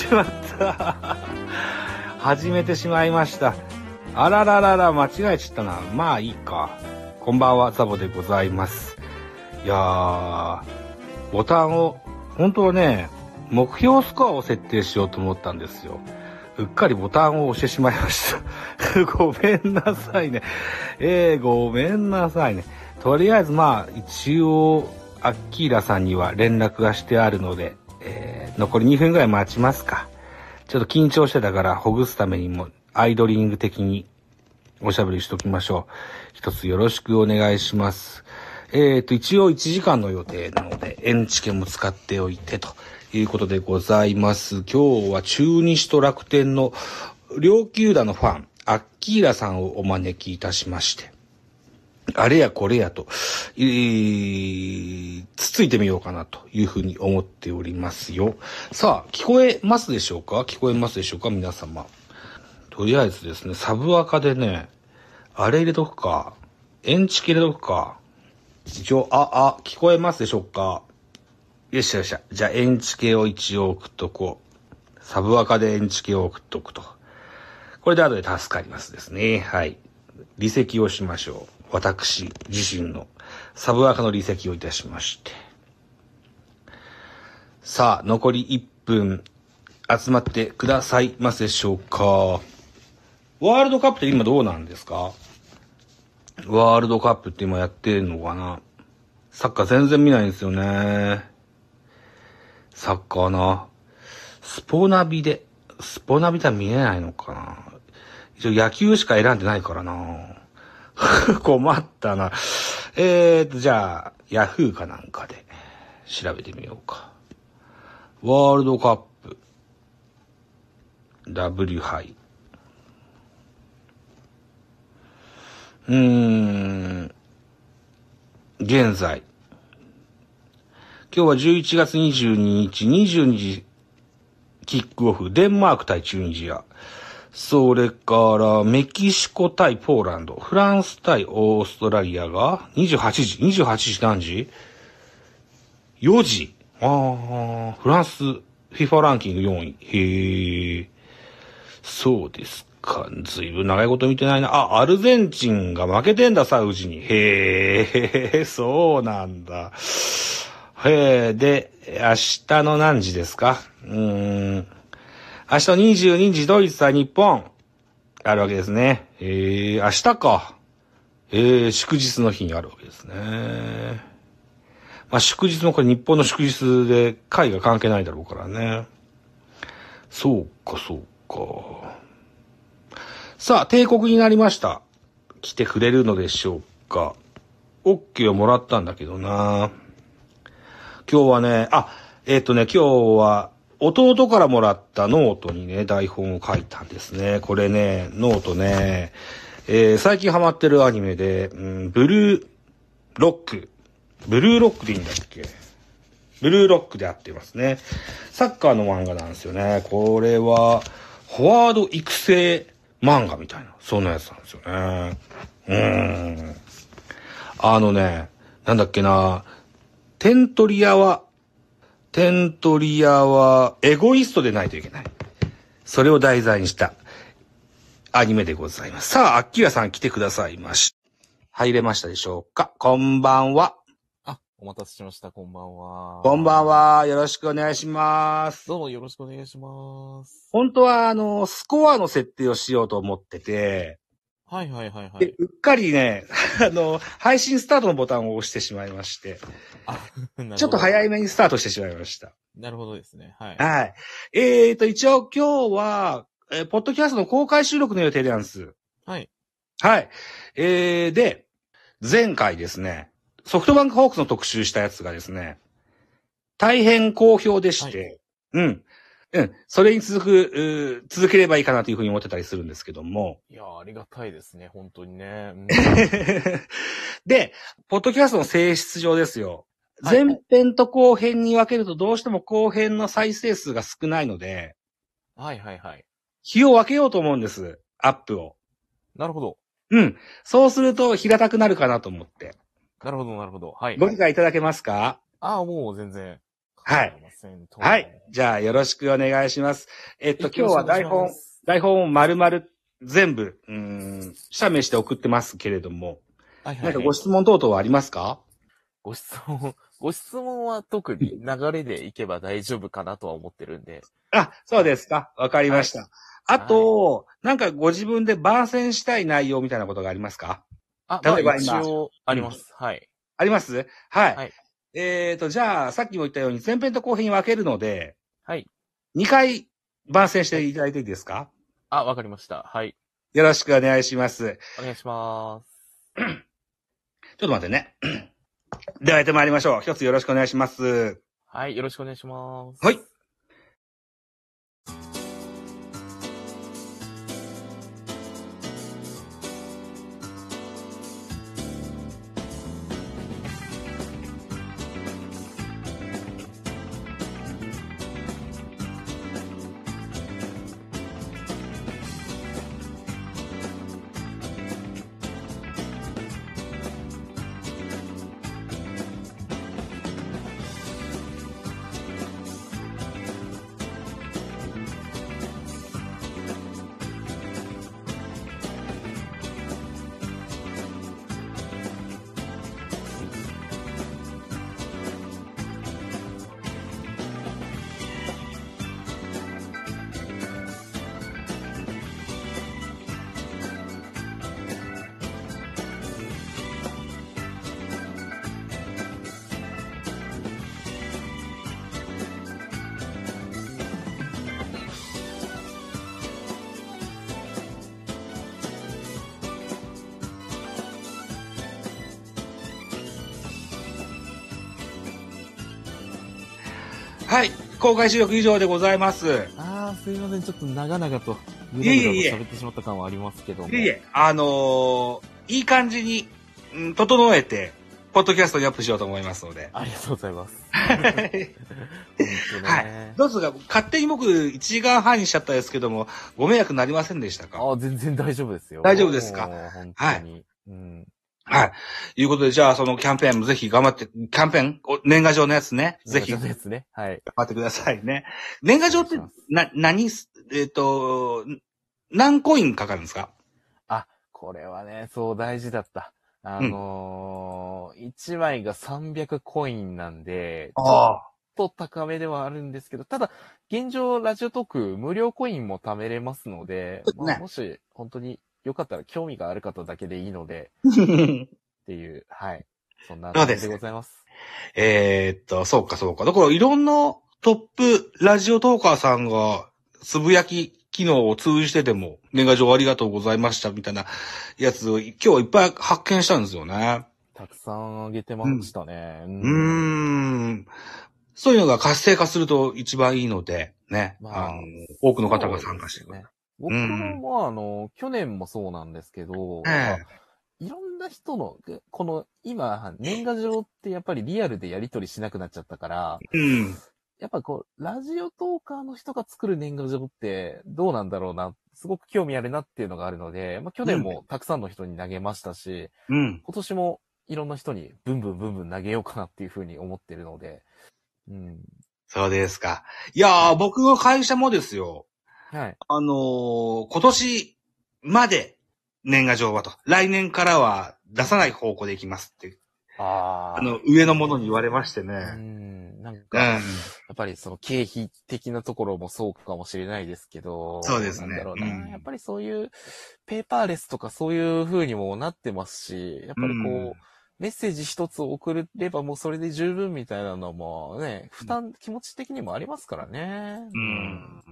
しまった。始めてしまいました。あらららら、間違えちゃったな。まあいいか。こんばんは、ザボでございます。いやー、ボタンを、本当はね、目標スコアを設定しようと思ったんですよ。うっかりボタンを押してしまいました。ごめんなさいね。えー、ごめんなさいね。とりあえずまあ、一応、アッキーラさんには連絡がしてあるので、えー、残り2分ぐらい待ちますか。ちょっと緊張してたからほぐすためにもアイドリング的におしゃべりしときましょう。一つよろしくお願いします。えーと、一応1時間の予定なので、エンチケも使っておいてということでございます。今日は中日と楽天の両球団のファン、アッキーラさんをお招きいたしまして、あれやこれやと、えーつついてみようかなというふうに思っておりますよ。さあ、聞こえますでしょうか？聞こえますでしょうか？皆様。とりあえずですね、サブアカでね、あれ入れとくか、エンチキ入れとくか？一応、あ、あ、聞こえますでしょうか？よっしゃよっしゃ。じゃあ、エンチケを一応送っとこう。サブアカでエンチケを送っとくと。これで後で助かりますですね。はい。離席をしましょう。私自身のサブアカの離席をいたしまして。さあ、残り1分集まってくださいますでしょうか。ワールドカップって今どうなんですか？ワールドカップって今やってんのかな？サッカー全然見ないんですよね。サッカーな。スポナビで、スポナビでは見えないのかな？一応野球しか選んでないからな。困ったな。えーと、じゃあ、ヤフーかなんかで調べてみようか。ワールドカップ。W 杯。うーん。現在。今日は11月22日、22時キックオフ、デンマーク対チュニジア。それから、メキシコ対ポーランド、フランス対オーストラリアが28時、28時何時 ?4 時。ああ、フランス、FIFA ランキング4位。へえ。そうですか。ずいぶん長いこと見てないな。あ、アルゼンチンが負けてんだ、サウジに。へえ、そうなんだ。へえ、で、明日の何時ですか？うーん。明日22時ドイツ対日本。あるわけですね。えー、明日か。えー、祝日の日にあるわけですね。まあ、祝日もこれ日本の祝日で会が関係ないだろうからね。そうか、そうか。さあ、帝国になりました。来てくれるのでしょうか。OK をもらったんだけどな。今日はね、あ、えっ、とね、今日は弟からもらったノートにね、台本を書いたんですね。これね、ノートね、えー最近ハマってるアニメで、うん、ブルーロック。ブルーロックでいいんだっけ？ブルーロックであってますね。サッカーの漫画なんですよね。これは、フォワード育成漫画みたいな、そんなやつなんですよね。うーん。あのね、なんだっけな、テントリアは、テントリアはエゴイストでないといけない。それを題材にしたアニメでございます。さあ、アッキラさん来てくださいまし。入れましたでしょうか？こんばんは。あ、お待たせしました。こんばんは。こんばん。は。よろしくお願いします。どうもよろしくお願いします。本当は、あの、スコアの設定をしようと思ってて、はいはいはいはでい。うっかりね、あの、配信スタートのボタンを押してしまいまして、あ、なるほどちょっと早いめにスタートしてしまいました。なるほどですね。はい。はい。えーと、一応今日は、えーポッドキャストの公開収録の予定なんです。はい。はい。えー、で、前回ですね、ソフトバンクホークスの特集したやつがですね、大変好評でして、うん。うん。それに続く、続ければいいかなというふうに思ってたりするんですけども。いやー、ありがたいですね。本当にね。うん で、ポッドキャストの性質上ですよ。はい前編と後編に分けるとどうしても後編の再生数が少ないので、はいはいはい。日を分けようと思うんです。アップを。なるほど。うん。そうすると平たくなるかなと思って。なるほどなるほど。はい。ご理解いただけますか？ああ、もう全然。はい。はい。じゃあ、よろしくお願いします。えっと、今日は台本、台本を丸々全部、うーん、写メして送ってますけれども、はいはい、なんかご質問等々はありますか？ご質問、ご質問は特に流れでいけば大丈夫かなとは思ってるんで。あ、そうですか。わかりました。あと、なんかご自分で番宣したい内容みたいなことがありますか？あ、例えばまあ一応あります。はい。あります？はい。はいえっ、と、じゃあ、さっきも言ったように前編と後編に分けるので、はい。2回番宣していただいていいですか？あ、わかりました。はい。よろしくお願いします。お願いします。ちょっと待ってね。ではやってまいりましょう。一つよろしくお願いします。はい。よろしくお願いします。はい。はい。公開収録以上でございます。あー、すいません。ちょっと長々と、ぐいえいえいえだぐだと喋ってしまった感はありますけども。いえいえ、あのーいい感じに、うん整えて、ポッドキャストにアップしようと思いますので。ありがとうございます。はい。どうですか？勝手に僕1時間半にしちゃったですけども、ご迷惑になりませんでしたか？あ全然大丈夫ですよ。大丈夫ですか？もう本当に。うん。はい。いうことで、じゃあそのキャンペーンもぜひ頑張って、キャンペーンお年賀状のやつね。ぜひですね。はい。張ってくださいね。年賀状ってな、何す、えっ、と、何コインかかるんですか？これはね、そう大事だった。あのー1枚が300コインなんで、ちょっあ。と高めではあるんですけど、ただ、現状ラジオトーク無料コインも貯めれますので、ねまあもし本当によかったら興味がある方だけでいいので、っていう、はい。そんな感じでございます。えーっと、そうかそうか。だからいろんなトップラジオトーカーさんが、つぶやき機能を通じてでも、年賀状ありがとうございましたみたいなやつを今日いっぱい発見したんですよね。たくさんあげてましたね。ううーん。そういうのが活性化すると一番いいので、ね。まああの多くの方が参加してくれる。ね。僕も、あの、去年もそうなんですけど、いろんな人の、この、今、年賀状ってやっぱりリアルでやり取りしなくなっちゃったから、うん。やっぱこう、ラジオトーカーの人が作る年賀状ってどうなんだろうな、すごく興味あるなっていうのがあるので、まあ去年もたくさんの人に投げましたし、うん。今年もいろんな人にブンブンブンブン投げようかなっていうふうに思ってるので、うん。そうですか。いやー、僕の会社もですよ。はい。あのー今年まで年賀状はと。来年からは出さない方向でいきますって。ああの、上の者に言われましてうね。ん、なんうか、やん。っぱりその経費的なところもそうかもしれないですけど、そうですねなんだろうな、うんやっぱりそういうペーパーレスとかそういう風にもなってますし、やっぱりこう、うんメッセージ一つ送ればもうそれで十分みたいなのもね、負担、気持ち的にもありますからね。う。ん。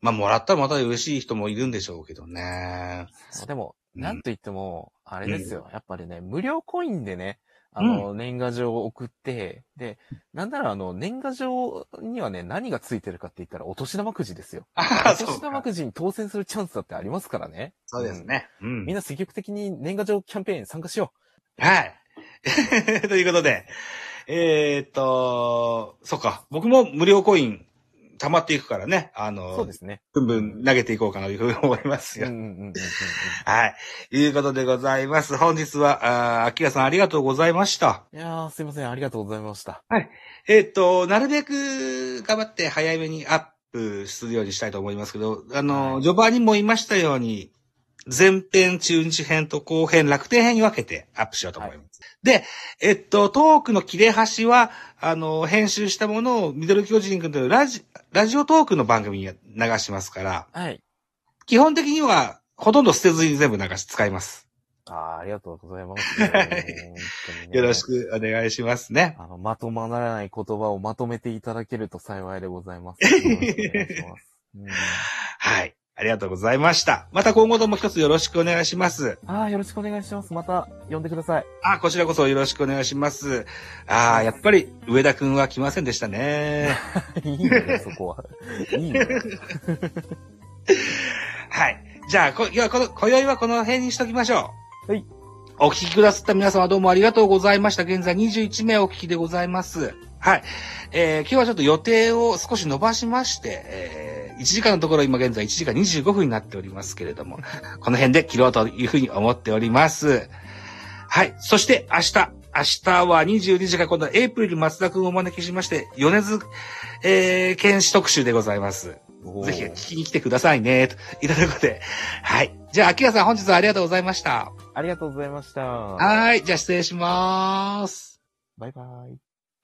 まあ、もらったらまた嬉しい人もいるんでしょうけどね。でも、うんなんと言っても、あれですよ。やっぱりね、無料コインでね、あの、年賀状を送って、で、なんならあの、年賀状にはね、何がついてるかって言ったら、お年玉くじですよ。あお。年玉くじに当選するチャンスだってありますからね。そうですね。うん。みんな積極的に年賀状キャンペーン参加しよはい。ということで、えーっと、そっか、僕も無料コイン溜まっていくからね、あの、そうですね。ぶんぶん投げていこうかなというふうに思いますよ。うんうんうんうんうん。はい。いうことでございます。本日は、あー、秋谷さんありがとうございました。いやー、すいません。ありがとうございました。えっ、と、なるべく頑張って早めにアップするようにしたいと思いますけど、あの、はい序盤にも言いましたように、前編、中日編と後編、楽天編に分けてアップしようと思います。で、えっと、トークの切れ端は、あの、編集したものをミドル巨人君というラジ、ラジオトークの番組に流しますから、はい。基本的には、ほとんど捨てずに全部流し、使います。あーありがとうございます。ねよろし。くお願いしますね。あの、まとまらない言葉をまとめていただけると幸いでございます。ます。うん はい。ありがとうございました。また今後とも一つよろしくお願いします。ああ、よろしくお願いします。また呼んでください。あ、こちらこそよろしくお願いします。ああ、やっぱり上田くんは来ませんでしたね。いいね、そこは。いいね。はい。じゃあ、こ、今日はこの、今宵はこの辺にしときましょう。はい。お聞きくださった皆様どうもありがとうございました。現在21名お聞きでございます。はい。えー、今日はちょっと予定を少し伸ばしまして、えー、1時間のところ今現在1時間25分になっておりますけれども、この辺で切ろうというふうに思っております。はい。そして明日、明日は22時から今度はエイプリル松田くんをお招きしまして、米津、えー、剣士特集でございます。ぜひ聞きに来てくださいね、といったところで。はい。じゃあ、秋谷さん本日はありがとうございました。ありがとうございました。はい。じゃあ、失礼します。バイバイ。